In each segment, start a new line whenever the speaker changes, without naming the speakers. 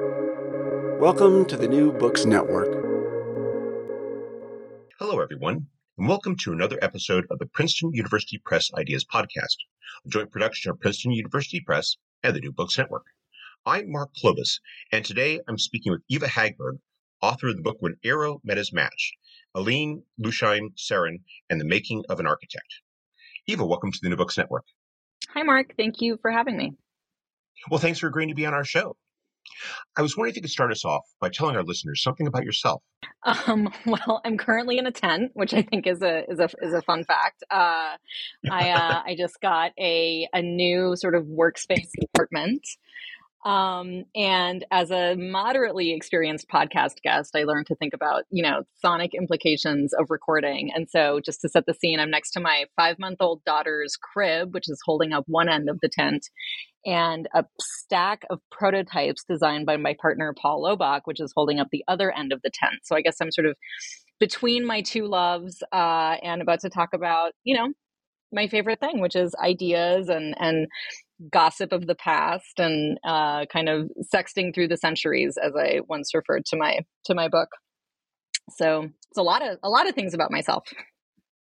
Welcome to the New Books Network.
Hello, everyone, and welcome to another episode of the Princeton University Press Ideas Podcast, a joint production of Princeton University Press and the New Books Network. I'm Mark Klobas, and today I'm speaking with Eva Hagberg, author of the book When Eero Met His Match Aline Louchheim Saarinen and the Making of an Architect. Eva, welcome to the New Books Network.
Hi, Mark. Thank you for having me.
Well, thanks for agreeing to be on our show. I was wondering if you could start us off by telling our listeners something about yourself.
Um, well, I'm currently in a tent, which I think is a is a is a fun fact. Uh, I uh, I just got a a new sort of workspace apartment um, and as a moderately experienced podcast guest, I learned to think about, you know, sonic implications of recording. And so, just to set the scene, I'm next to my five month old daughter's crib, which is holding up one end of the tent, and a stack of prototypes designed by my partner, Paul Loebach, which is holding up the other end of the tent. So, I guess I'm sort of between my two loves uh, and about to talk about, you know, my favorite thing, which is ideas and and gossip of the past and uh, kind of sexting through the centuries, as I once referred to my to my book. So it's a lot of a lot of things about myself.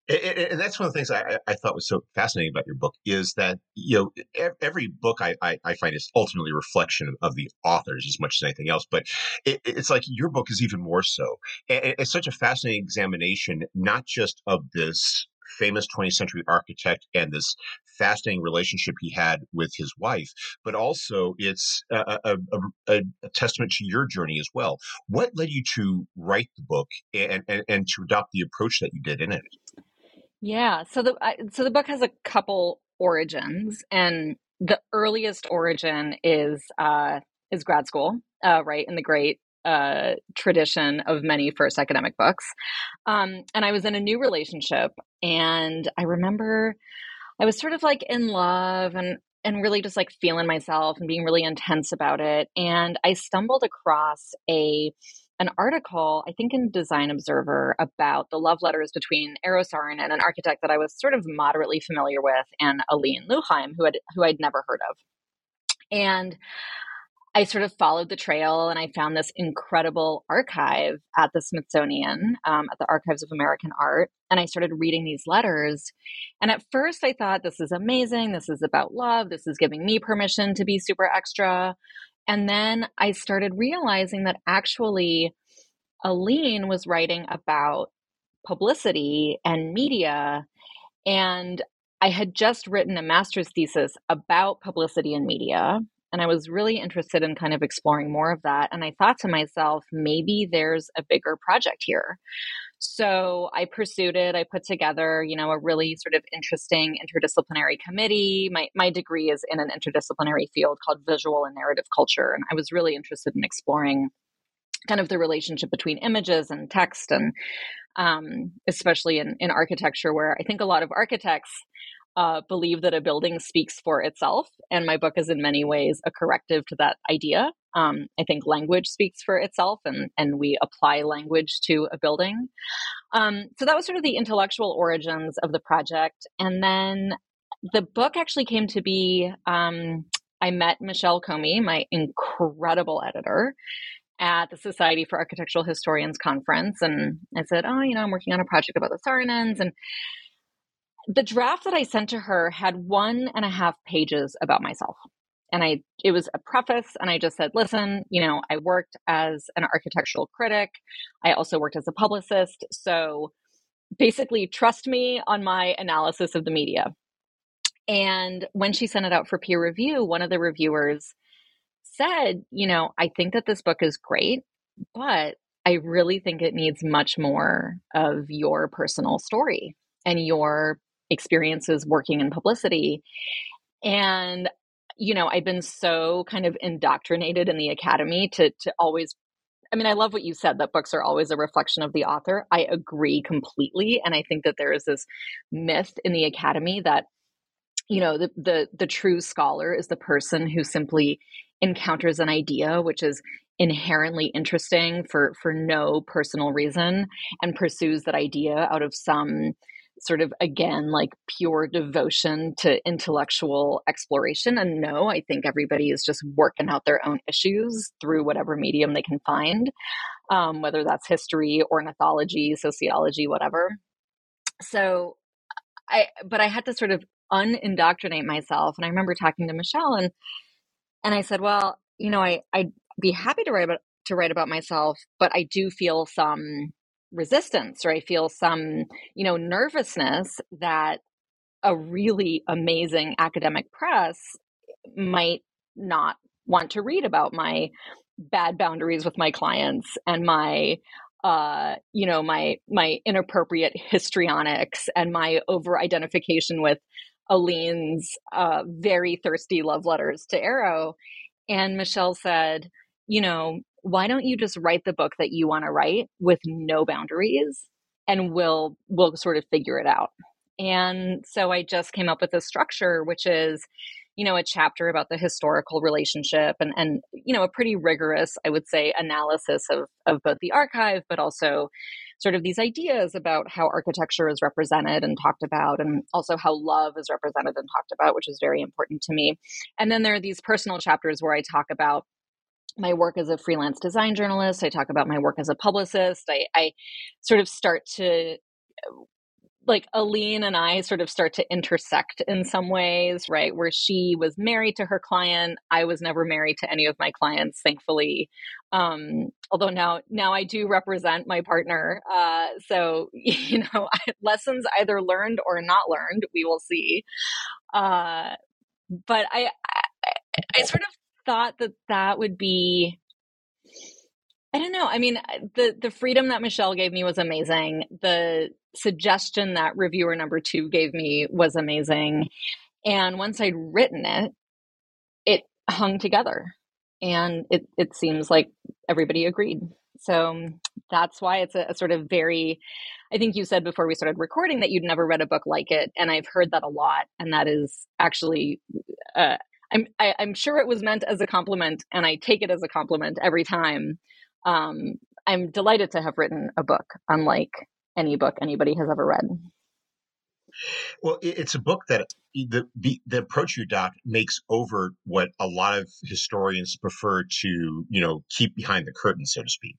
And that's one of the things I, I, thought was so fascinating about your book is that you know every book I, I, I find is ultimately a reflection of the authors as much as anything else, but it, it's like your book is even more so. It's such a fascinating examination, not just of this famous 20th century architect and this fascinating relationship he had with his wife, but also it's a, a, a, a, testament to your journey as well. What led you to write the book and, and, and to adopt the approach that you did in it?
Yeah, so the so the book has a couple origins, and the earliest origin is uh, is grad school, uh, right in the great uh, tradition of many first academic books. Um, and I was in a new relationship, and I remember I was sort of like in love and and really just like feeling myself and being really intense about it. And I stumbled across a an article, I think in Design Observer, about the love letters between Eero and an architect that I was sort of moderately familiar with, and Aline Louchheim, who had who I'd never heard of. And I sort of followed the trail and I found this incredible archive at the Smithsonian, um, at the Archives of American Art. And I started reading these letters. And at first I thought, this is amazing. This is about love. This is giving me permission to be super extra. And then I started realizing that actually Aline was writing about publicity and media. And I had just written a master's thesis about publicity and media. And I was really interested in kind of exploring more of that. And I thought to myself, maybe there's a bigger project here. So I pursued it. I put together, you know, a really sort of interesting interdisciplinary committee. My my degree is in an interdisciplinary field called visual and narrative culture, and I was really interested in exploring kind of the relationship between images and text, and um, especially in in architecture, where I think a lot of architects uh, believe that a building speaks for itself. And my book is in many ways a corrective to that idea. Um, I think language speaks for itself and, and we apply language to a building. Um, so that was sort of the intellectual origins of the project. And then the book actually came to be um, I met Michelle Komie, my incredible editor, at the Society for Architectural Historians conference. And I said, Oh, you know, I'm working on a project about the Saarinens. And the draft that I sent to her had one and a half pages about myself. And I, it was a preface, and I just said, listen, you know, I worked as an architectural critic. I also worked as a publicist. So basically, trust me on my analysis of the media. And when she sent it out for peer review, one of the reviewers said, you know, I think that this book is great, but I really think it needs much more of your personal story and your experiences working in publicity. And, you know, I've been so kind of indoctrinated in the academy to, to always I mean, I love what you said that books are always a reflection of the author. I agree completely. And I think that there is this myth in the academy that, you know, the, the, the true scholar is the person who simply encounters an idea, which is inherently interesting for, for no personal reason and pursues that idea out of some sort of again like pure devotion to intellectual exploration and no i think everybody is just working out their own issues through whatever medium they can find um, whether that's history ornithology sociology whatever. So i but i had to sort of unindoctrinate myself and i remember talking to michelle and and i said well you know i i'd be happy to write about to write about myself but i do feel some resistance or I feel some, you know, nervousness that a really amazing academic press might not want to read about my bad boundaries with my clients and my uh, you know my my inappropriate histrionics and my over identification with Aline's uh, very thirsty love letters to Eero. And Michelle said, you know, why don't you just write the book that you want to write with no boundaries and we'll we'll sort of figure it out. And so i just came up with a structure which is you know a chapter about the historical relationship and and you know a pretty rigorous i would say analysis of of both the archive but also sort of these ideas about how architecture is represented and talked about and also how love is represented and talked about which is very important to me. And then there are these personal chapters where i talk about my work as a freelance design journalist. I talk about my work as a publicist. I, I sort of start to like Aline and I sort of start to intersect in some ways, right? Where she was married to her client, I was never married to any of my clients, thankfully. Um, although now, now I do represent my partner. Uh, so you know, lessons either learned or not learned, we will see. Uh, but I, I, I sort of thought that that would be I don't know. I mean, the the freedom that Michelle gave me was amazing. The suggestion that reviewer number 2 gave me was amazing. And once I'd written it, it hung together. And it it seems like everybody agreed. So that's why it's a, a sort of very I think you said before we started recording that you'd never read a book like it, and I've heard that a lot, and that is actually uh, I'm I, i am sure it was meant as a compliment, and I take it as a compliment every time. Um, I'm delighted to have written a book, unlike any book anybody has ever read.
Well, it's a book that the the approach you doc makes over what a lot of historians prefer to you know keep behind the curtain, so to speak,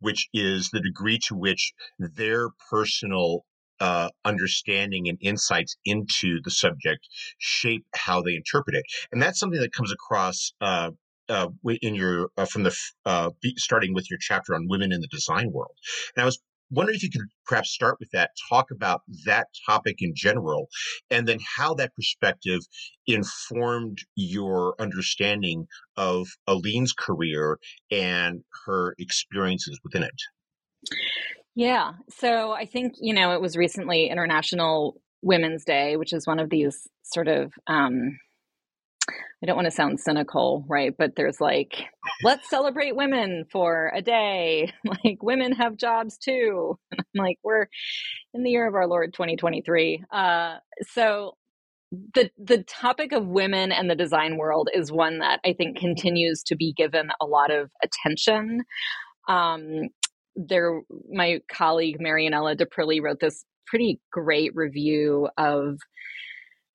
which is the degree to which their personal uh, understanding and insights into the subject shape how they interpret it. And that's something that comes across uh, uh, in your uh, from the uh, starting with your chapter on women in the design world. And I was wondering if you could perhaps start with that, talk about that topic in general, and then how that perspective informed your understanding of Aline's career and her experiences within it.
Yeah. So I think, you know, it was recently International Women's Day, which is one of these sort of, um, I don't want to sound cynical, right? But there's like, let's celebrate women for a day. Like, women have jobs too. And I'm like, we're in the year of our Lord 2023. Uh, so the the topic of women and the design world is one that I think continues to be given a lot of attention. Um, there my colleague Marianela D'Aprile wrote this pretty great review of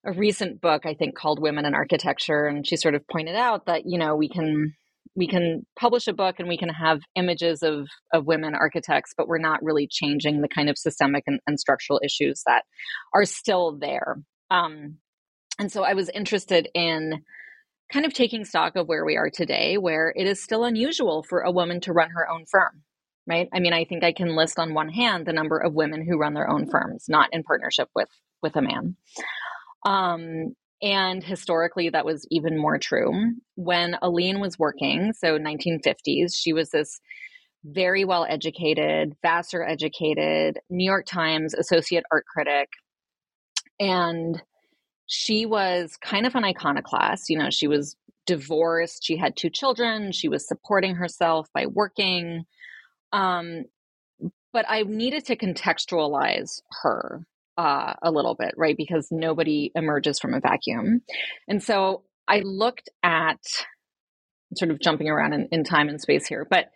a recent book I think called Women in Architecture and she sort of pointed out that you know we can we can publish a book and we can have images of of women architects but we're not really changing the kind of systemic and, and structural issues that are still there. Um, and so I was interested in kind of taking stock of where we are today where it is still unusual for a woman to run her own firm right? I mean, I think I can list on one hand the number of women who run their own firms, not in partnership with with a man. Um, and historically, that was even more true. When Aline was working, so 1950s, she was this very well educated, Vassar educated, New York Times associate art critic. And she was kind of an iconoclast. You know, she was divorced, she had two children, she was supporting herself by working. Um, but I needed to contextualize her uh, a little bit, right? Because nobody emerges from a vacuum. And so I looked at sort of jumping around in, in time and space here, but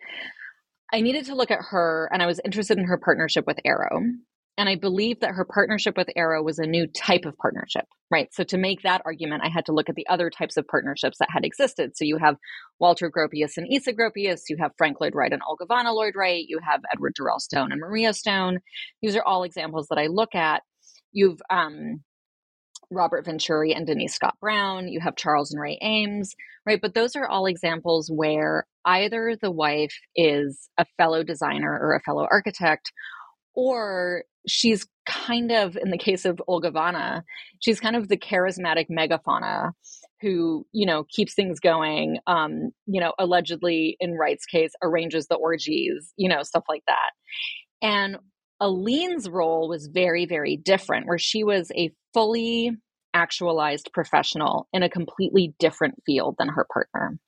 I needed to look at her and I was interested in her partnership with Eero. And I believe that her partnership with Eero was a new type of partnership, right? So to make that argument, I had to look at the other types of partnerships that had existed. So you have Walter Gropius and Ise Gropius, you have Frank Lloyd Wright and Olgivanna Lloyd Wright, you have Edward Durell Stone and Maria Stone. These are all examples that I look at. You've um, Robert Venturi and Denise Scott Brown, you have Charles and Ray Eames, right? But those are all examples where either the wife is a fellow designer or a fellow architect, or she's kind of, in the case of Olgivanna, she's kind of the charismatic megafauna who, you know, keeps things going, um, you know, allegedly in Wright's case, arranges the orgies, you know, stuff like that. And Aline's role was very, very different, where she was a fully actualized professional in a completely different field than her partner.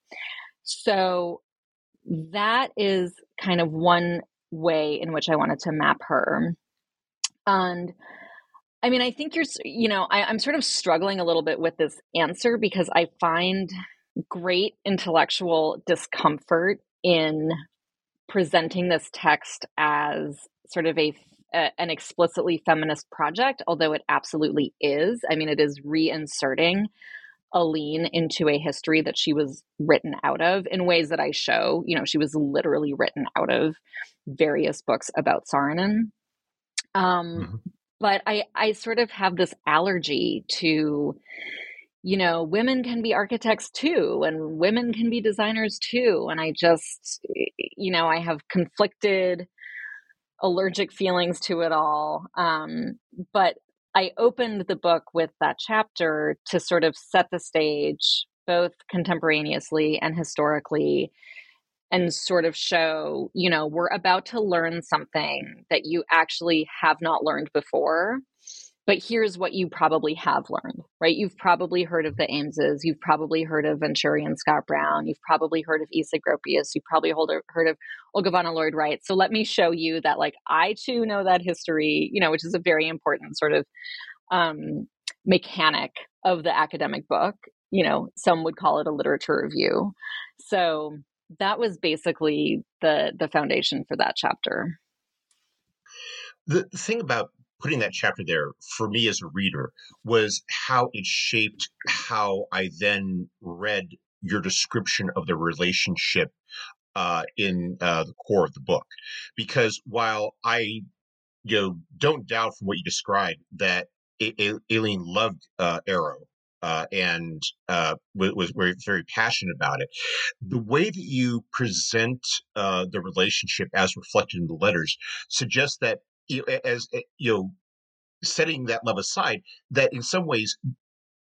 So that is kind of one way in which I wanted to map her. And I mean, I think you're, you know, I, I'm sort of struggling a little bit with this answer because I find great intellectual discomfort in presenting this text as sort of a, a, an explicitly feminist project, although it absolutely is. I mean, it is reinserting Aline into a history that she was written out of in ways that I show. You know, she was literally written out of various books about Saarinen. Um, mm-hmm. But I, I sort of have this allergy to, you know, women can be architects too, and women can be designers too. And I just, you know, I have conflicted allergic feelings to it all. Um, but I opened the book with that chapter to sort of set the stage, both contemporaneously and historically, and sort of show, you know, we're about to learn something that you actually have not learned before. But here's what you probably have learned, right? You've probably heard of the Eameses. You've probably heard of Venturi and Scott Brown. You've probably heard of Ise Gropius. You've probably heard of Olgivanna Lloyd Wright. So let me show you that, like, I too know that history, you know, which is a very important sort of um, mechanic of the academic book. You know, some would call it a literature review. So that was basically the the foundation for that chapter.
The thing about putting that chapter there for me as a reader was how it shaped how I then read your description of the relationship uh, in uh, the core of the book. Because while I you know don't doubt from what you described that Aline loved uh, Eero uh, and uh, was, was very passionate about it. The way that you present uh, the relationship as reflected in the letters suggests that you know, as you know, setting that love aside, that in some ways,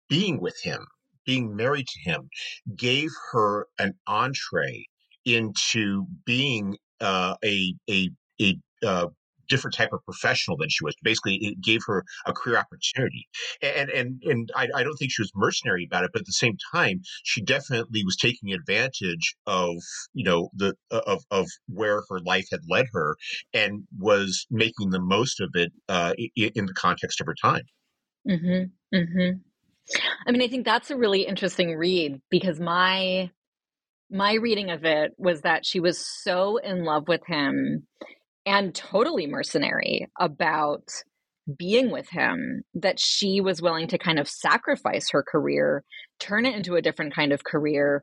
being with him, being married to him, gave her an entree into being uh, a a a uh, different type of professional than she was. Basically, it gave her a career opportunity, and and and I, I, don't think she was mercenary about it, but at the same time, she definitely was taking advantage of you know the uh, of of where her life had led her, and was making the most of it uh, in the context of her time.
Mm-hmm. Mm-hmm. I mean, I think that's a really interesting read because my my reading of it was that she was so in love with him and totally mercenary about being with him that she was willing to kind of sacrifice her career, turn it into a different kind of career,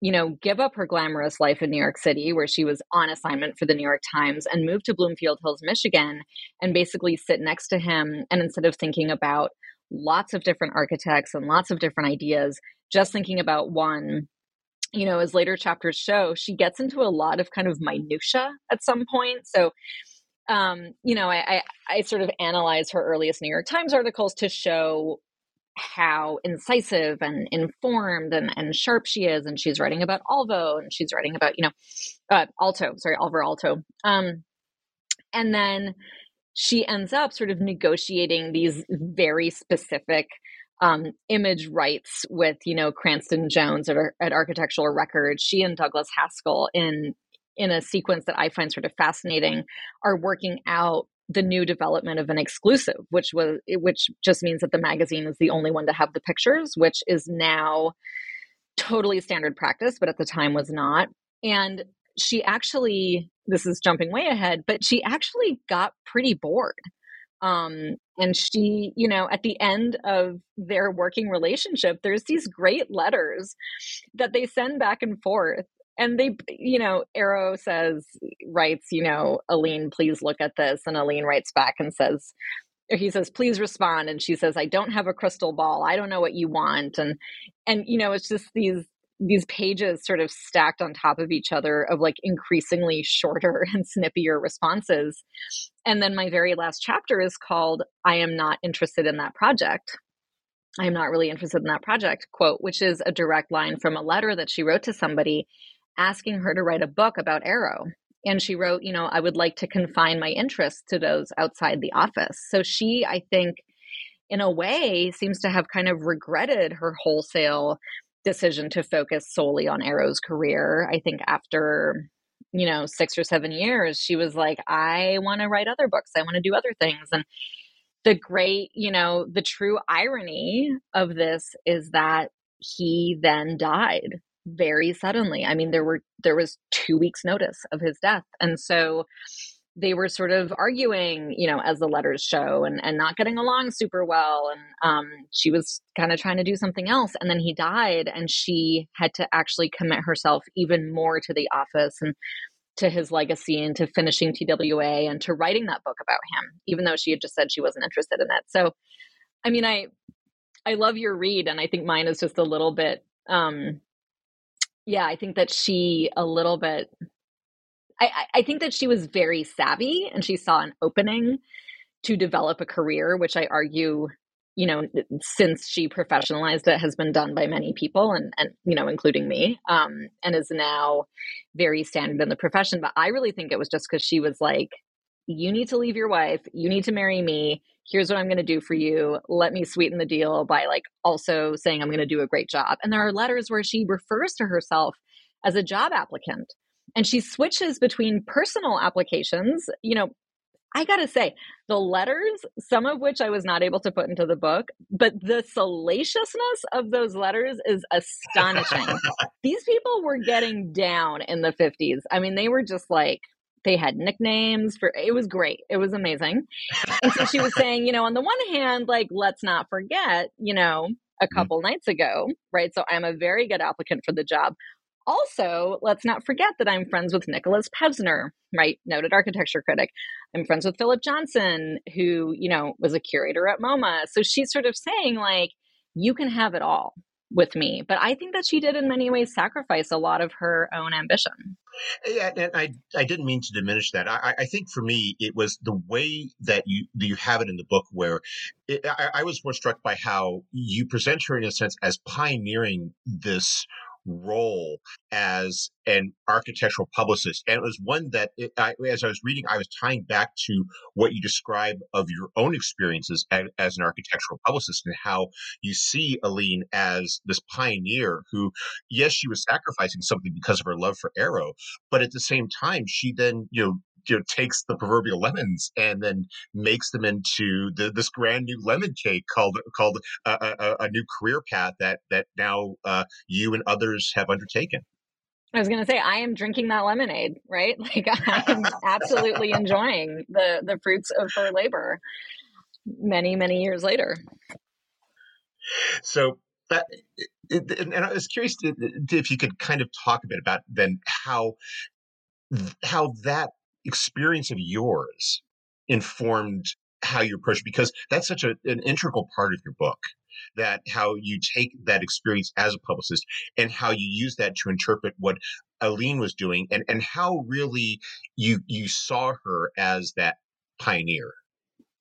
you know, give up her glamorous life in New York City where she was on assignment for the New York Times and move to Bloomfield Hills, Michigan and basically sit next to him and instead of thinking about lots of different architects and lots of different ideas, just thinking about one you know, as later chapters show, she gets into a lot of kind of minutia at some point. So, um, you know, I, I, I sort of analyze her earliest New York Times articles to show how incisive and informed and, and sharp she is. And she's writing about Alvo and she's writing about, you know, uh, Aalto, sorry, Alvar Aalto. Um, and then she ends up sort of negotiating these very specific um, image rights with you know Cranston Jones at, at Architectural Records. She and Douglas Haskell in in a sequence that I find sort of fascinating are working out the new development of an exclusive, which was which just means that the magazine is the only one to have the pictures, which is now totally standard practice, but at the time was not. And she actually, this is jumping way ahead, but she actually got pretty bored Um, and she, you know, at the end of their working relationship, there's these great letters that they send back and forth. And they, you know, Eero says, writes, you know, Aline, please look at this. And Aline writes back and says, he says please respond and she says i don't have a crystal ball i don't know what you want and and you know it's just these these pages sort of stacked on top of each other of like increasingly shorter and snippier responses. And then my very last chapter is called i am not interested in that project. I am not really interested in that project quote which is a direct line from a letter that she wrote to somebody asking her to write a book about Eero. And she wrote, you know, I would like to confine my interests to those outside the office. So she, I think, in a way, seems to have kind of regretted her wholesale decision to focus solely on Eero's career. I think after, you know, six or seven years, she was like, I want to write other books, I want to do other things. And the great, you know, the true irony of this is that he then died very suddenly. I mean, there were there was two weeks notice of his death, and so they were sort of arguing, you know, as the letters show, and and not getting along super well. And um, she was kind of trying to do something else, and then he died, and she had to actually commit herself even more to the office and to his legacy and to finishing TWA and to writing that book about him, even though she had just said she wasn't interested in it. So, I mean, I I love your read, and I think mine is just a little bit um, yeah, I think that she a little bit. I, I think that she was very savvy and she saw an opening to develop a career, which I argue, you know, since she professionalized it, has been done by many people and, and you know, including me, um, and is now very standard in the profession. But I really think it was just because she was like, you need to leave your wife, you need to marry me, here's what I'm going to do for you. Let me sweeten the deal by like also saying I'm going to do a great job. And there are letters where she refers to herself as a job applicant and she switches between personal applications, you know, I got to say, the letters, some of which I was not able to put into the book, but the salaciousness of those letters is astonishing. These people were getting down in the 50s. I mean, they were just like, they had nicknames for it was great it was amazing and so she was saying you know on the one hand like let's not forget you know a mm-hmm. couple mm-hmm. nights ago right so i'm a very good applicant for the job also let's not forget that i'm friends with Nikolaus Pevsner right noted architecture critic i'm friends with philip johnson who you know was a curator at moma so she's sort of saying like you can have it all with me. But I think that she did in many ways sacrifice a lot of her own ambition.
Yeah, and I I didn't mean to diminish that. I, I think for me it was the way that you you have it in the book where it, I, I was more struck by how you present her in a sense as pioneering this role as an architectural publicist. And it was one that, it, I, as I was reading, I was tying back to what you describe of your own experiences as, as, an architectural publicist and how you see Aline as this pioneer who, yes, she was sacrificing something because of her love for Eero, but at the same time, she then, you know, you know takes the proverbial lemons and then makes them into the, this grand new lemon cake called called a, a, a new career path that that now uh, you and others have undertaken.
I was going to say I am drinking that lemonade, right? Like I am absolutely enjoying the the fruits of her labor many many years later.
So that and I was curious if you could kind of talk a bit about then how how that experience of yours informed how you approach because that's such a, an integral part of your book that how you take that experience as a publicist and how you use that to interpret what Aline was doing and, and how really you you saw her as that pioneer.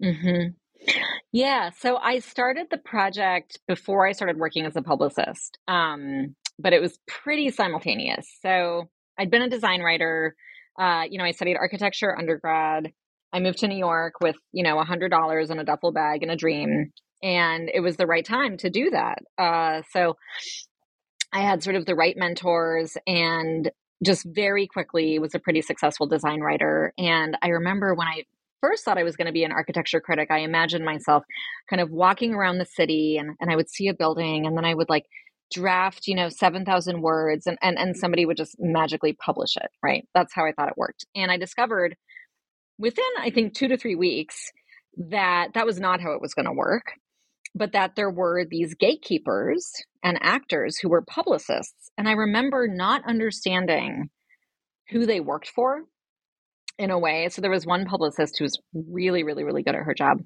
Mm-hmm. Yeah, so I started the project before I started working as a publicist, um, but it was pretty simultaneous. So I'd been a design writer uh, you know, I studied architecture undergrad. I moved to New York with, you know, a $100 and a duffel bag and a dream. And it was the right time to do that. Uh, so I had sort of the right mentors and just very quickly was a pretty successful design writer. And I remember when I first thought I was going to be an architecture critic, I imagined myself kind of walking around the city and, and I would see a building and then I would like draft you know 7000 words and, and and somebody would just magically publish it right that's how i thought it worked and i discovered within i think two to three weeks that that was not how it was going to work, but that there were these gatekeepers and actors who were publicists. And I remember not understanding who they worked for in a way. So there was one publicist who was really, really, really good at her job.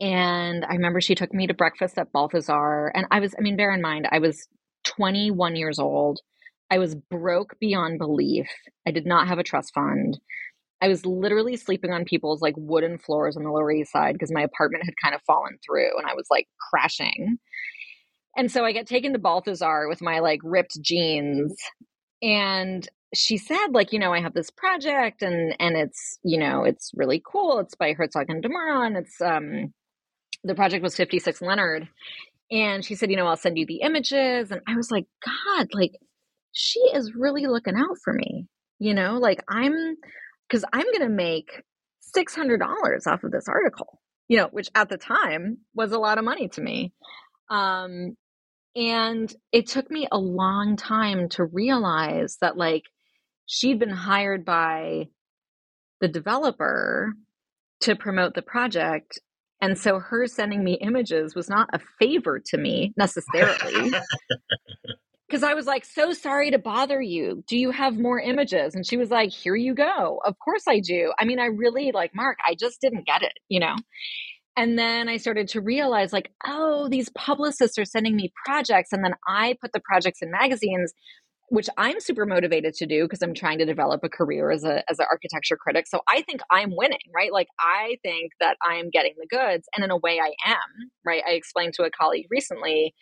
And I remember she took me to breakfast at Balthazar. And I was, I mean, bear in mind, I was 21 years old. I was broke beyond belief. I did not have a trust fund. I was literally sleeping on people's like wooden floors on the Lower East Side because my apartment had kind of fallen through and I was like crashing. And so I get taken to Balthazar with my like ripped jeans and she said like you know i have this project and and it's you know it's really cool it's by herzog and de Meuron it's um the project was 56 leonard and she said you know i'll send you the images. And i was like god like she is really looking out for me you know like i'm because i'm gonna make $600 off of this article you know which at the time was a lot of money to me. Um and it took me a long time to realize that like she'd been hired by the developer to promote the project and so her sending me images was not a favor to me necessarily. Because i was like so sorry to bother you. Do you have more images? And she was like here you go. Of course i do. I mean i really like mark i just didn't get it you know? And then i started to realize like oh these publicists are sending me projects. And then i put the projects in magazines which I'm super motivated to do because I'm trying to develop a career as a as an architecture critic. So I think I'm winning, right? Like I think that I'm getting the goods and in a way I am, right? I explained to a colleague recently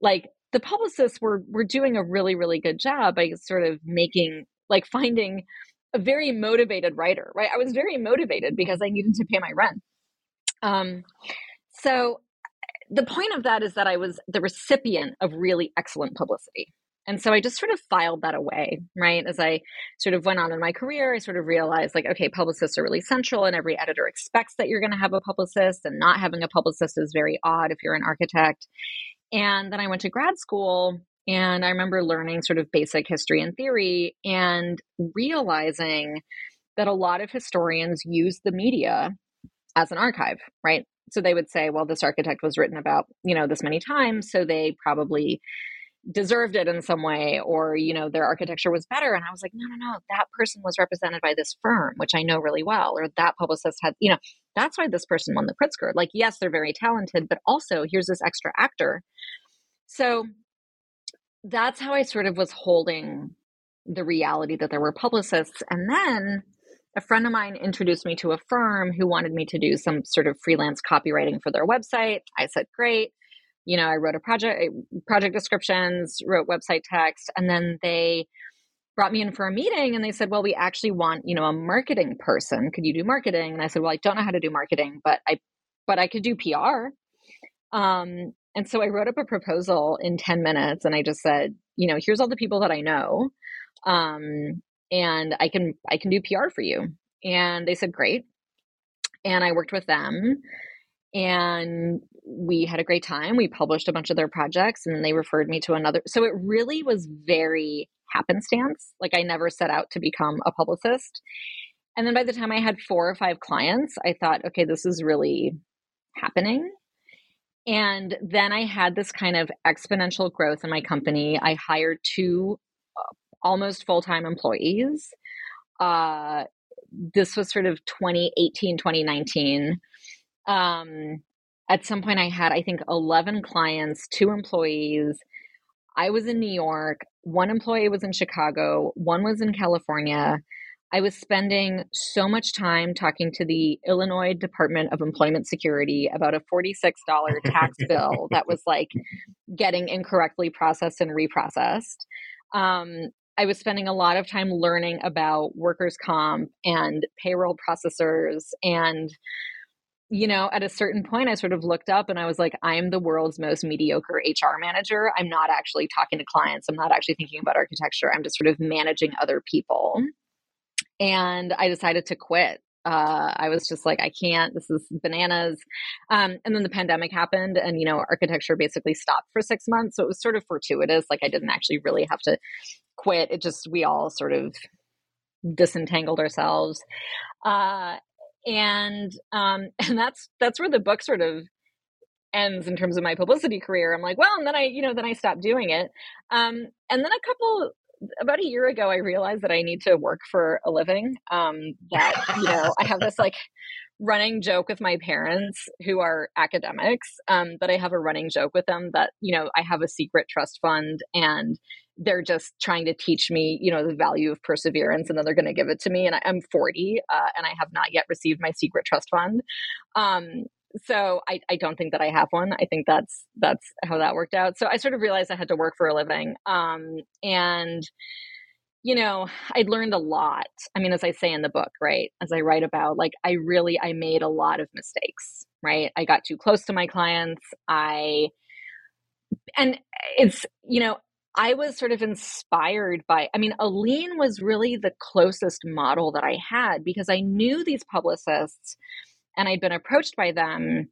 like the publicists were were doing a really really good job by sort of making like finding a very motivated writer, right? I was very motivated because I needed to pay my rent. Um so the point of that is that I was the recipient of really excellent publicity and so I just sort of filed that away, right? As I sort of went on in my career, I sort of realized like, okay, publicists are really central, and every editor expects that you're going to have a publicist, and not having a publicist is very odd if you're an architect. And then I went to grad school, and I remember learning sort of basic history and theory and realizing that a lot of historians use the media as an archive, right? So they would say, well, this architect was written about, you know, this many times, so they probably deserved it in some way or you know their architecture was better. And i was like no no no that person was represented by this firm which i know really well or that publicist had you know that's why this person won the pritzker. Like yes they're very talented but also here's this extra actor. So that's how i sort of was holding the reality that there were publicists. And then a friend of mine introduced me to a firm who wanted me to do some sort of freelance copywriting for their website. I said great you know, I wrote a project, eh, project descriptions, wrote website text, and then they brought me in for a meeting and they said, well, we actually want, you know, a marketing person. Could you do marketing? And I said, well, I don't know how to do marketing, but I, but I could do PR. Um, and so I wrote up a proposal in 10 minutes and I just said, you know, here's all the people that I know. Um, and I can, I can do PR for you. And they said, great. And I worked with them and we had a great time. We published a bunch of their projects and they referred me to another. So it really was very happenstance. Like I never set out to become a publicist. And then by the time I had four or five clients, I thought, okay, this is really happening. And then I had this kind of exponential growth in my company. I hired two uh, almost full time employees. Uh, this was sort of 2018, 2019 um, at some point, I had, I think, 11 clients, two employees. I was in New York. One employee was in Chicago. One was in California. I was spending so much time talking to the Illinois Department of Employment Security about a $46 tax bill that was like getting incorrectly processed and reprocessed. Um, I was spending a lot of time learning about workers' comp and payroll processors and you know, at a certain point, I sort of looked up and I was like, I'm the world's most mediocre HR manager. I'm not actually talking to clients. I'm not actually thinking about architecture. I'm just sort of managing other people. And I decided to quit. Uh, I was just like, I can't, this is bananas. Um, and then the pandemic happened and, you know, architecture basically stopped for six months. So it was sort of fortuitous. Like I didn't actually really have to quit. It just, we all sort of disentangled ourselves. Uh, and um, and that's that's where the book sort of ends in terms of my publicity career. I'm like, well, and then I, you know, then I stopped doing it. Um, and then a couple about a year ago, I realized that I need to work for a living. Um, that you know, I have this like running joke with my parents who are academics um, that I have a running joke with them that you know I have a secret trust fund and they're just trying to teach me you know the value of perseverance and then they're going to give it to me and I, am 40 uh, and I have not yet received my secret trust fund. Um, so I, I don't think that I have one. I think that's that's how that worked out. So I sort of realized I had to work for a living. Um, and you know, I'd learned a lot. I mean, as I say in the book, right? As I write about, like I really I made a lot of mistakes, right? I got too close to my clients. I and it's, you know, I was sort of inspired by, I mean, Aline was really the closest model that I had because I knew these publicists and I'd been approached by them,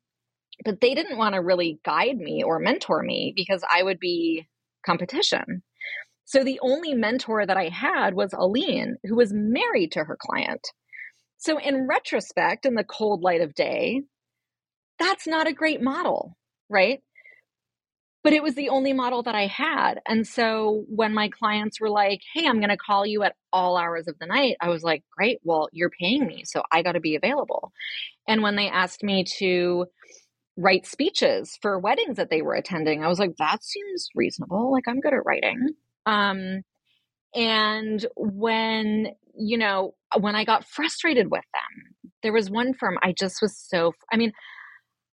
but they didn't want to really guide me or mentor me because I would be competition. So the only mentor that I had was Aline, who was married to her client. So in retrospect, in the cold light of day, that's not a great model, right? But it was the only model that I had. And so when my clients were like, hey, I'm going to call you at all hours of the night, I was like, great, well, you're paying me. So I got to be available. And when they asked me to write speeches for weddings that they were attending, I was like, that seems reasonable. Like, I'm good at writing. Um, and when, you know, when I got frustrated with them, there was one firm I just was so, I mean,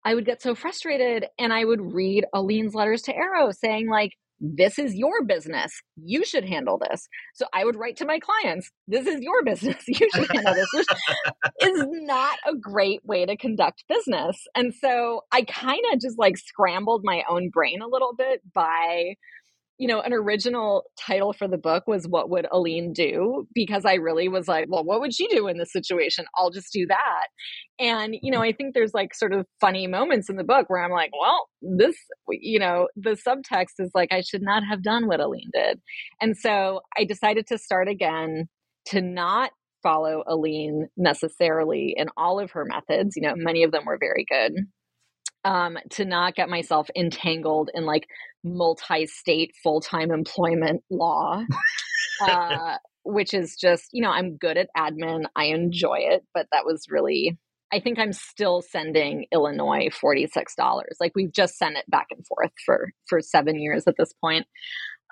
I would get so frustrated and I would read Aline's letters to Eero saying, like, this is your business. You should handle this. So I would write to my clients, this is your business. You should handle this, which is not a great way to conduct business. And so I kind of just like scrambled my own brain a little bit by you know, an original title for the book was What Would Aline Do? Because I really was like, well, what would she do in this situation? I'll just do that. And, you know, mm-hmm. I think there's like sort of funny moments in the book where I'm like, well, this, you know, the subtext is like, I should not have done what Aline did. And so I decided to start again to not follow Aline necessarily in all of her methods. You know, many of them were very good um, to not get myself entangled in like multi-state full-time employment law, uh, which is just you know I'm good at admin, I enjoy it, but that was really I think I'm still sending Illinois forty six dollars. Like we've just sent it back and forth for for seven years at this point.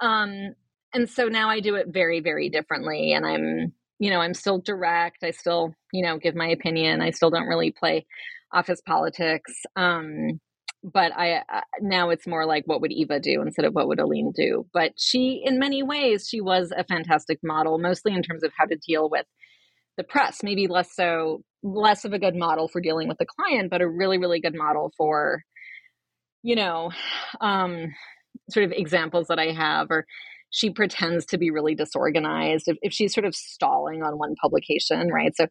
Um, and so now I do it very very differently, and I'm you know I'm still direct. I still you know give my opinion. I still don't really play office politics. Um, but I uh, now it's more like what would Eva do instead of what would Aline do. But she, in many ways, she was a fantastic model, mostly in terms of how to deal with the press. Maybe less so, less of a good model for dealing with the client, but a really, really good model for, you know, um, sort of examples that I have or she pretends to be really disorganized if, if she's sort of stalling on one publication right? So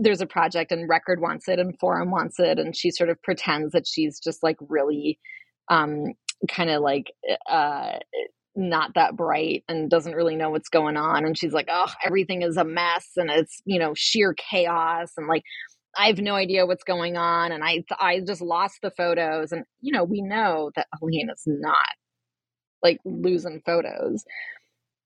there's a project and record wants it and forum wants it and she sort of pretends that she's just like really um kind of like uh not that bright and doesn't really know what's going on and she's like oh everything is a mess and it's you know sheer chaos and like I have no idea what's going on and I I just lost the photos. And you know we know that Aline is not like losing photos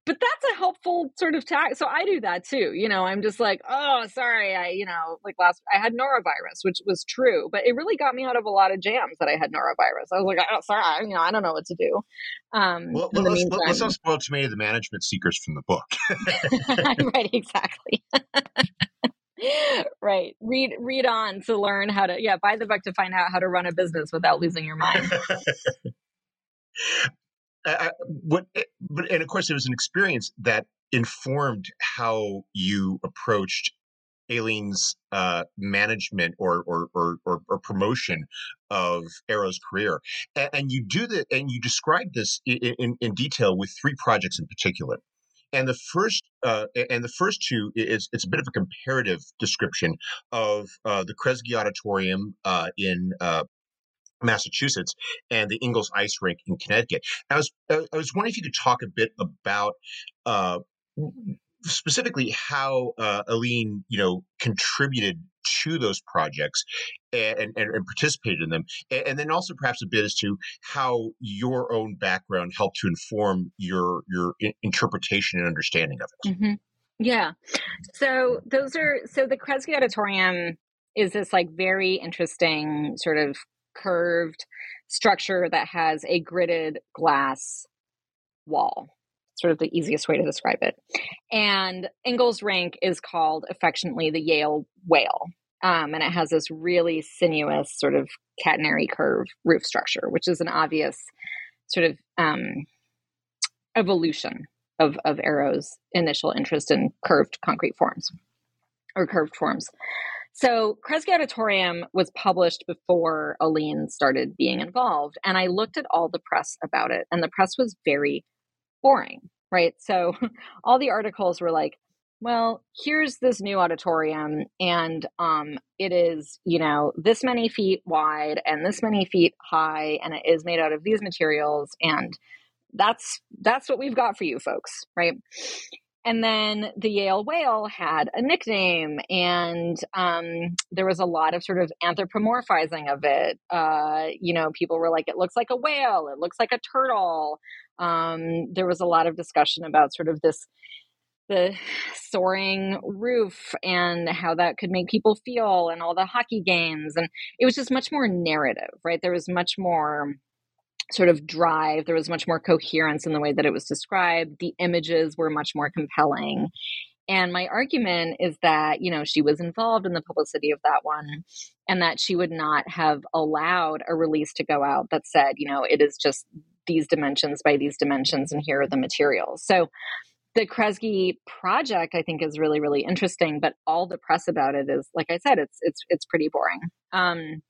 but that's a helpful sort of tag. So I do that too. You know, I'm just like, oh, sorry, I, you know, like last, I had norovirus, which was true, but it really got me out of a lot of jams that I had norovirus. I was like, oh, sorry, I, you know, I don't know what to do. Um,
well, let's, meantime, let's not spoil too many of the management secrets from the
book. right, exactly. right. Read read on to learn how to yeah, buy the book to find out how to run a business without losing your mind.
What, eh, but and of course, it was an experience that informed how you approached Aline's uh, management or, or, or or or promotion of Eero's career, and, and, you do that, and you describe this in, in, in, detail with three projects in particular. And the first, uh, and the first two is it's a bit of a comparative description of uh, the Kresge Auditorium uh, in uh, Massachusetts and the Ingalls Ice Rink in Connecticut. I was I was wondering if you could talk a bit about uh, specifically how uh, Aline, you know, contributed to those projects and, and, and participated in them. And, and, then also perhaps a bit as to how your own background helped to inform your your interpretation and understanding of it.
Mm-hmm. Yeah. So those are so the Kresge Auditorium is this like very interesting sort of curved structure that has a gridded glass wall sort of the easiest way to describe it. And Ingalls Rink is called affectionately the Yale Whale. Um, and it has this really sinuous sort of catenary curve roof structure, which is an obvious sort of um, evolution of, of Eero's initial interest in curved concrete forms or curved forms. So Kresge Auditorium was published before Aline started being involved, and I looked at all the press about it, and the press was very boring, right? So all the articles were like, well, here's this new auditorium, and um, it is, you know, this many feet wide and this many feet high, and it is made out of these materials, and that's that's what we've got for you folks, right? And then the Yale whale had a nickname, and um, there was a lot of sort of anthropomorphizing of it. Uh, you know, people were like, it looks like a whale, it looks like a turtle. Um, there was a lot of discussion about sort of this the soaring roof and how that could make people feel and all the hockey games and it was just much more narrative right there was much more sort of drive. There was much more coherence in the way that it was described. The images were much more compelling. And my argument is that, you know, she was involved in the publicity of that one and that she would not have allowed a release to go out that said, you know, it is just these dimensions by these dimensions and here are the materials. So the Kresge project I think is really really interesting, but all the press about it is like I said it's it's it's pretty boring. Um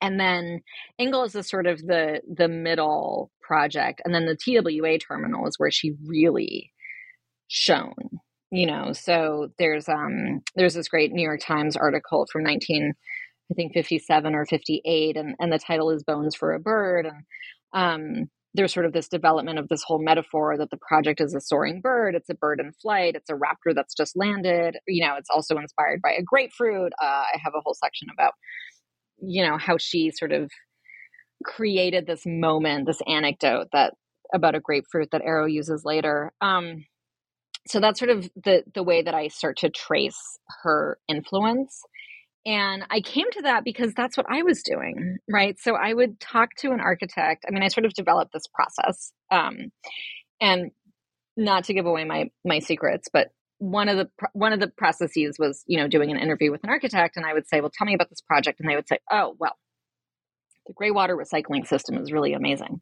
and then Ingalls is sort of the the middle project and then the TWA terminal is where she really shone you know? So there's um there's this great New York Times article from 19 I think 57 or 58 and and the title is Bones for a Bird and um there's sort of this development of this whole metaphor that the project is a soaring bird it's a bird in flight it's a raptor that's just landed you know it's also inspired by a grapefruit uh, i have a whole section about you know how she sort of created this moment this anecdote that about a grapefruit that Eero uses later. Um so that's sort of the the way that i start to trace her influence. And i came to that because that's what i was doing right? So i would talk to an architect. I mean i sort of developed this process um and not to give away my my secrets but one of the one of the processes was you know doing an interview with an architect and i would say well tell me about this project and they would say oh well the gray water recycling system is really amazing.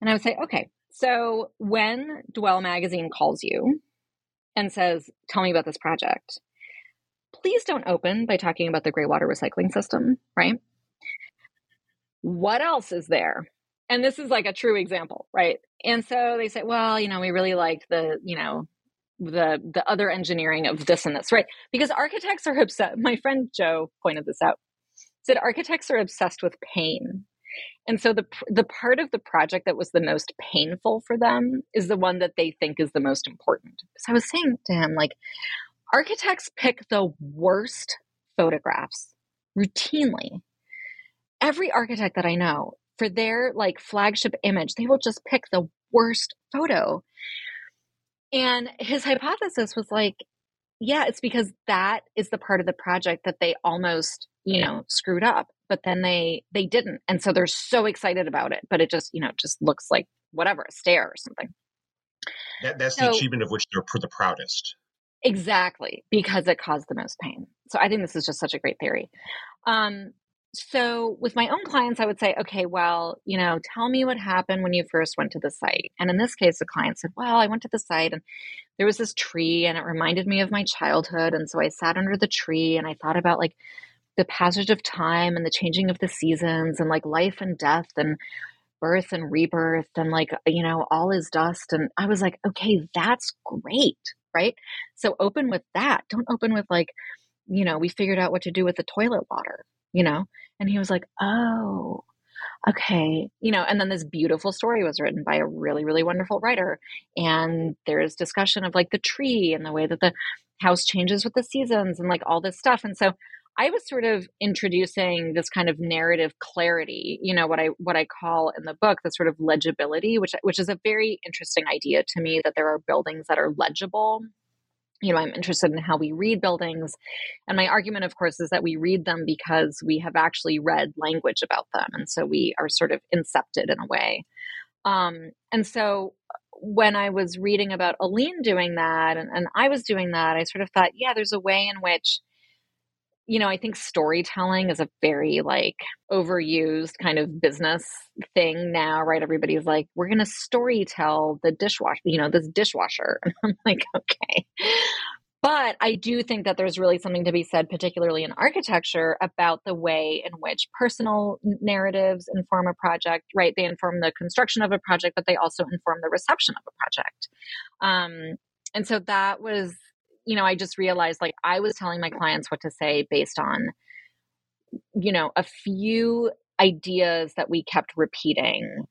And i would say okay so when dwell magazine calls you and says tell me about this project please don't open by talking about the gray water recycling system right? What else is there? And this is like a true example right? And so they say well you know we really liked the you know the the other engineering of this and this right? Because architects are obsessed my friend joe pointed this out said architects are obsessed with pain. And so the the part of the project that was the most painful for them is the one that they think is the most important. So i was saying to him like architects pick the worst photographs routinely. Every architect that i know for their like flagship image they will just pick the worst photo and his hypothesis was like, yeah, it's because that is the part of the project that they almost, you know, screwed up, but then they they didn't. And so they're so excited about it, but it just, you know, just looks like whatever, a stair or something.
That, that's so, the achievement of which they're the proudest.
Exactly, because it caused the most pain. So I think this is just such a great theory. Um, so with my own clients i would say okay well you know tell me what happened when you first went to the site. And in this case the client said well i went to the site and there was this tree and it reminded me of my childhood and so i sat under the tree and i thought about like the passage of time and the changing of the seasons and like life and death and birth and rebirth and like you know all is dust. And i was like okay that's great right? So open with that. Don't open with like you know we figured out what to do with the toilet water you know and he was like, Oh, okay, you know, and then this beautiful story was written by a really, really wonderful writer. And there's discussion of like the tree and the way that the house changes with the seasons and like all this stuff. And so I was sort of introducing this kind of narrative clarity, you know, what I what I call in the book the sort of legibility, which which is a very interesting idea to me that there are buildings that are legible. You know, I'm interested in how we read buildings. And my argument, of course, is that we read them because we have actually read language about them. And so we are sort of incepted in a way. Um, and so when I was reading about Aline doing that and, and I was doing that, I sort of thought, yeah, there's a way in which you know, I think storytelling is a very like overused kind of business thing now, right? Everybody's like, we're going to story tell the dishwasher, you know, this dishwasher. And I'm like, okay. But I do think that there's really something to be said, particularly in architecture, about the way in which personal narratives inform a project, right? They inform the construction of a project, but they also inform the reception of a project. Um, and so that was you know, I just realized like I was telling my clients what to say based on, you know, a few ideas that we kept repeating.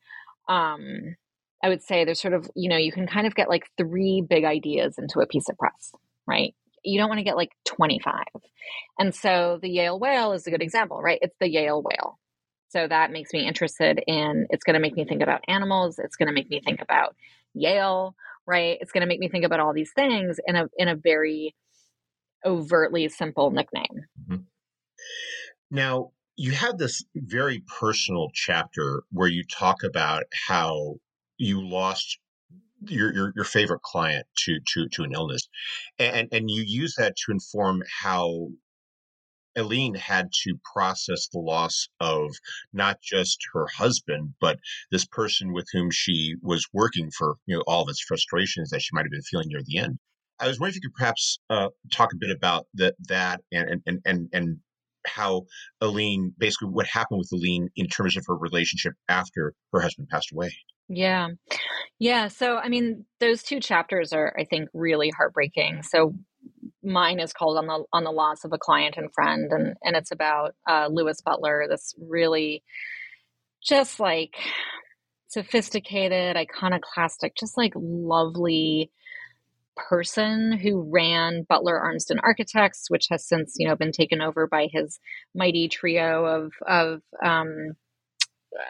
Um, I would say there's sort of, you know, you can kind of get like three big ideas into a piece of press, right? You don't want to get like 25. And so the Yale whale is a good example, right? It's the Yale whale. So that makes me interested in, it's going to make me think about animals. It's going to make me think about Yale right? It's going to make me think about all these things in a in a very overtly simple nickname. Mm-hmm.
Now, you have this very personal chapter where you talk about how you lost your, your, your favorite client to to to an illness, and and you use that to inform how Aline had to process the loss of not just her husband, but this person with whom she was working for, you know, all of its frustrations that she might have been feeling near the end. I was wondering if you could perhaps uh, talk a bit about that, that, and and and and how Aline, basically, what happened with Aline in terms of her relationship after her husband passed away.
Yeah. Yeah. So, I mean, those two chapters are, I think, really heartbreaking. So, mine is called on the on the loss of a client and friend and and it's about uh, Lewis Butler this really just like sophisticated iconoclastic just like lovely person who ran Butler Armsden Architects which has since you know been taken over by his mighty trio of of um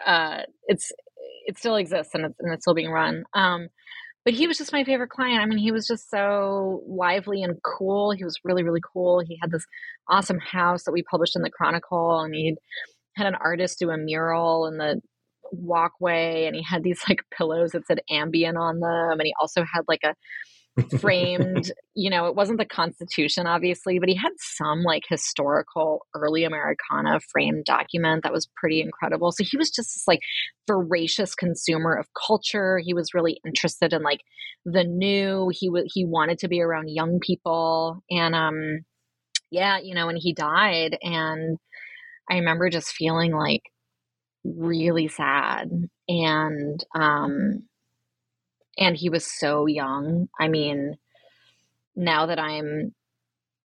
uh it's it still exists and it's, and it's still being run. Um but he was just my favorite client. I mean, he was just so lively and cool. He was really, really cool. He had this awesome house that we published in the Chronicle, and he had an artist do a mural in the walkway, and he had these like pillows that said Ambien on them, and he also had like a framed, you know, it wasn't the Constitution, obviously, but he had some like historical early Americana framed document that was pretty incredible. So he was just this like voracious consumer of culture. He was really interested in like the new. He w- he wanted to be around young people, and um, yeah, you know, when he died, and I remember just feeling like really sad and um and he was so young. I mean, now that I'm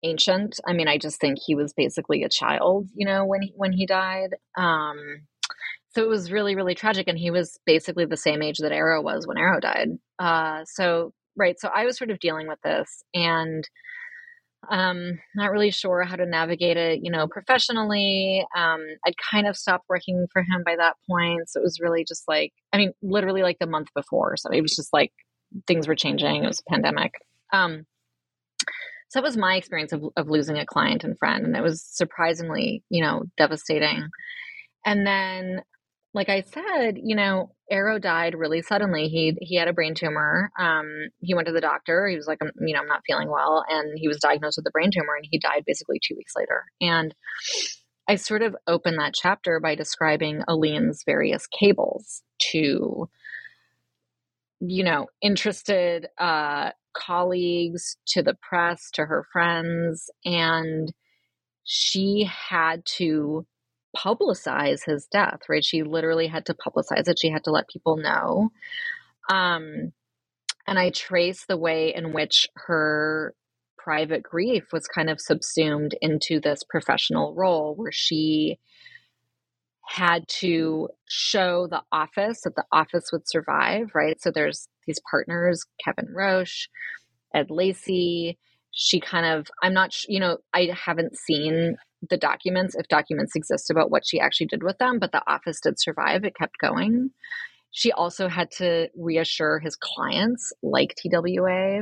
ancient, I mean, I just think he was basically a child, you know, when he, when he died. Um, so it was really, really tragic. And he was basically the same age that Eero was when Eero died. Uh, so, right. So I was sort of dealing with this and um, not really sure how to navigate it, you know, professionally. Um, I'd kind of stopped working for him by that point. So it was really just like, I mean, literally like the month before. So it was just like things were changing. It was a pandemic. Um, so that was my experience of, of losing a client and friend. And it was surprisingly, you know, devastating. And then like I said, you know, Eero died really suddenly. He he had a brain tumor. Um, he went to the doctor. He was like, you know, I'm not feeling well, and he was diagnosed with a brain tumor, and he died basically two weeks later. And I sort of opened that chapter by describing Aline's various cables to, you know, interested uh, colleagues, to the press, to her friends, and she had to publicize his death, right? She literally had to publicize it. She had to let people know. Um, and I trace the way in which her private grief was kind of subsumed into this professional role where she had to show the office that the office would survive, right? So there's these partners, Kevin Roche, Ed Lacey. She kind of, I'm not, you know, I haven't seen the documents, if documents exist about what she actually did with them, but the office did survive. It kept going. She also had to reassure his clients, like TWA.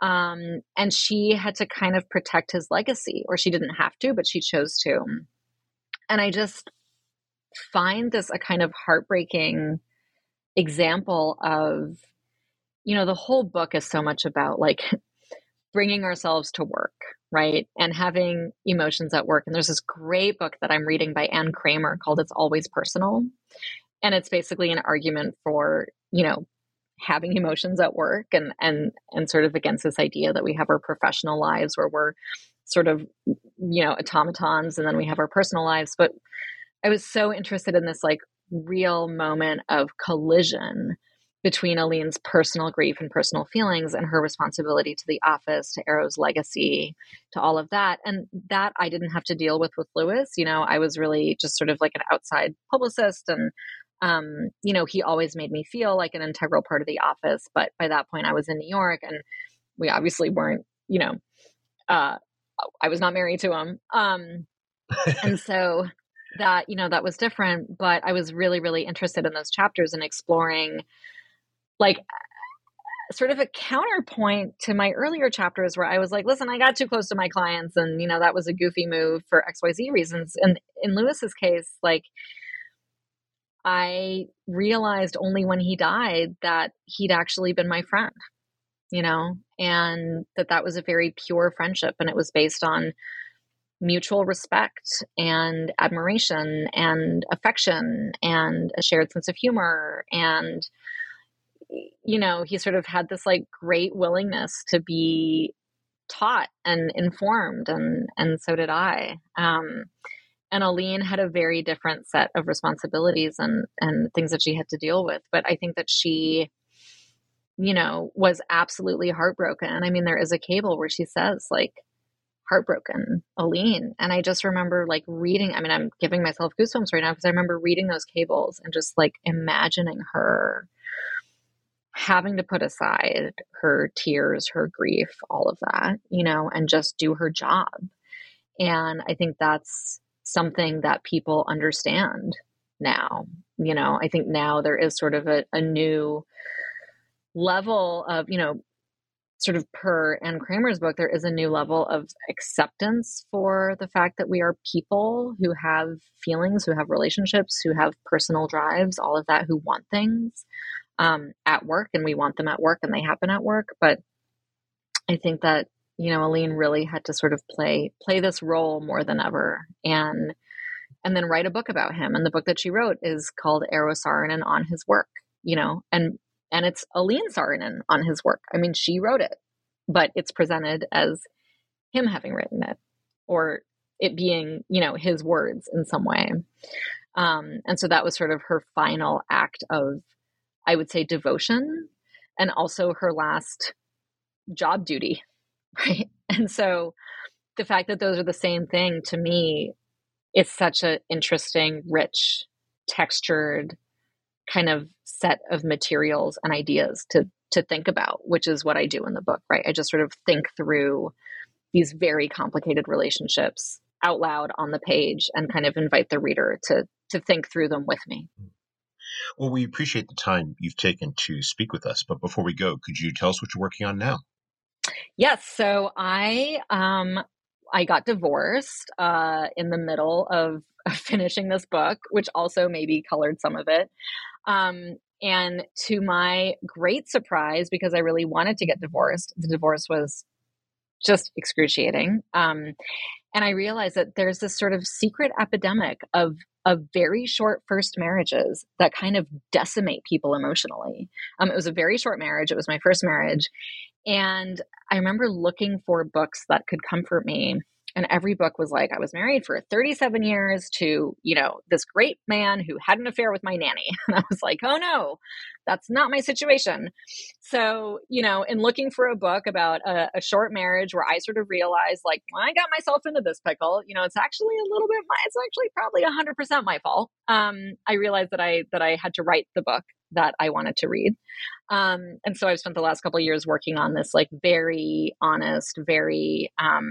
Um, and she had to kind of protect his legacy, or she didn't have to, but she chose to. And I just find this a kind of heartbreaking example of, you know, the whole book is so much about like bringing ourselves to work, right? And having emotions at work. And there's this great book that I'm reading by Anne Kreamer called It's Always Personal and it's basically an argument for you know having emotions at work and and and sort of against this idea that we have our professional lives where we're sort of you know automatons and then we have our personal lives but i was so interested in this like real moment of collision between Aline's personal grief and personal feelings and her responsibility to the office, to Eero's legacy, to all of that. And that I didn't have to deal with with Lewis. You know, I was really just sort of like an outside publicist and um, you know, he always made me feel like an integral part of the office. But by that point, I was in New York and we obviously weren't, you know, uh, I was not married to him. Um, and so that, you know, that was different. But I was really, really interested in those chapters and exploring like sort of a counterpoint to my earlier chapters where I was like, listen, I got too close to my clients and, you know, that was a goofy move for XYZ reasons. And in Lewis's case, like, I realized only when he died that he'd actually been my friend, you know, and that that was a very pure friendship and it was based on mutual respect and admiration and affection and a shared sense of humor and you know he sort of had this like great willingness to be taught and informed and and so did i um and Aline had a very different set of responsibilities and and things that she had to deal with. But I think that she, you know, was absolutely heartbroken. I mean, there is a cable where she says like heartbroken Aline. And I just remember like reading, I mean, I'm giving myself goosebumps right now because I remember reading those cables and just like imagining her having to put aside her tears, her grief, all of that, you know, and just do her job. And I think that's something that people understand now. You know, I think now there is sort of a, a new level of, you know, sort of per Anne Kreamer's book, there is a new level of acceptance for the fact that we are people who have feelings, who have relationships, who have personal drives, all of that, who want things um, at work, and we want them at work, and they happen at work. But I think that you know, Aline really had to sort of play play this role more than ever, and and then write a book about him. And the book that she wrote is called Eero Saarinen on his work. You know, and and it's Aline Saarinen on his work. I mean, she wrote it, but it's presented as him having written it, or it being you know his words in some way. Um, and so that was sort of her final act of, I would say, devotion, and also her last job duty right? And so the fact that those are the same thing to me is such an interesting rich textured kind of set of materials and ideas to to think about which is what i do in the book right? I just sort of think through these very complicated relationships out loud on the page and kind of invite the reader to to think through them with me mm.
Well we appreciate the time you've taken to speak with us but before we go could you tell us what you're working on now
Yes. So I um I got divorced uh in the middle of finishing this book, which also maybe colored some of it. Um and to my great surprise, because I really wanted to get divorced, the divorce was just excruciating. Um, and I realized that there's this sort of secret epidemic of of very short first marriages that kind of decimate people emotionally. Um, it was a very short marriage. It was my first marriage, and I remember looking for books that could comfort me and every book was like, I was married for 37 years to, you know, this great man who had an affair with my nanny. And I was like, oh no, that's not my situation. So, you know, in looking for a book about a, a short marriage where I sort of realized, like, when I got myself into this pickle, you know, it's actually a little bit my, it's actually probably 100% my fault. Um, I realized that I, that I had to write the book that I wanted to read. Um, and so I've spent the last couple years working on this, like, very honest, very, um,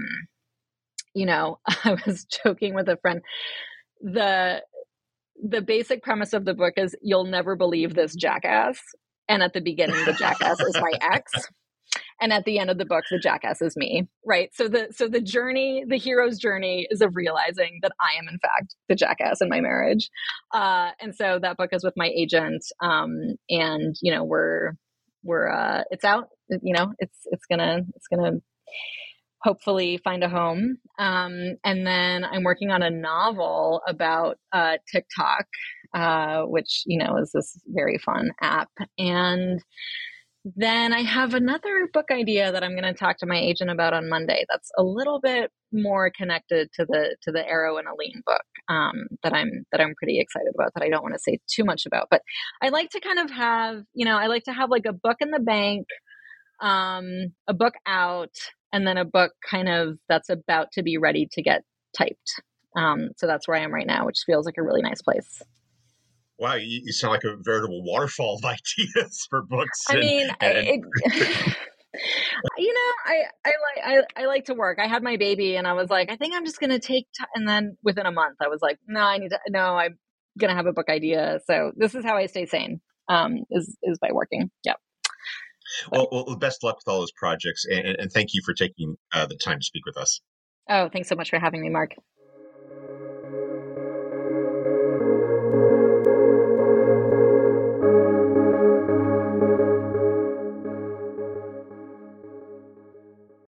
you know, I was joking with a friend. The the basic premise of the book is you'll never believe this jackass. And at the beginning, the jackass is my ex. And at the end of the book, the jackass is me. Right. So the so the journey, the hero's journey is of realizing that I am in fact the jackass in my marriage. Uh, and so that book is with my agent. Um, and you know, we're we're uh it's out, you know, it's it's gonna it's gonna hopefully find a home. Um, and then I'm working on a novel about uh, TikTok, uh, which, you know, is this very fun app. And then I have another book idea that I'm going to talk to my agent about on Monday. That's a little bit more connected to the to the Eero and Aline book um, that I'm that I'm pretty excited about. That I don't want to say too much about, but I like to kind of have you know I like to have like a book in the bank, um, a book out, and then a book kind of that's about to be ready to get typed. Um, so that's where I am right now, which feels like a really nice place.
Wow, you, you sound like a veritable waterfall of ideas for books.
I mean, and, it, you know, I I like I, I like to work. I had my baby, and I was like, I think I'm just gonna take. T-. And then within a month, I was like, no, I need to. No, I'm gonna have a book idea. So this is how I stay sane. Um, is is by working. Yep.
Well, well, best luck with all those projects, and, and thank you for taking uh, the time to speak with us.
Oh, thanks so much for having me, Mark.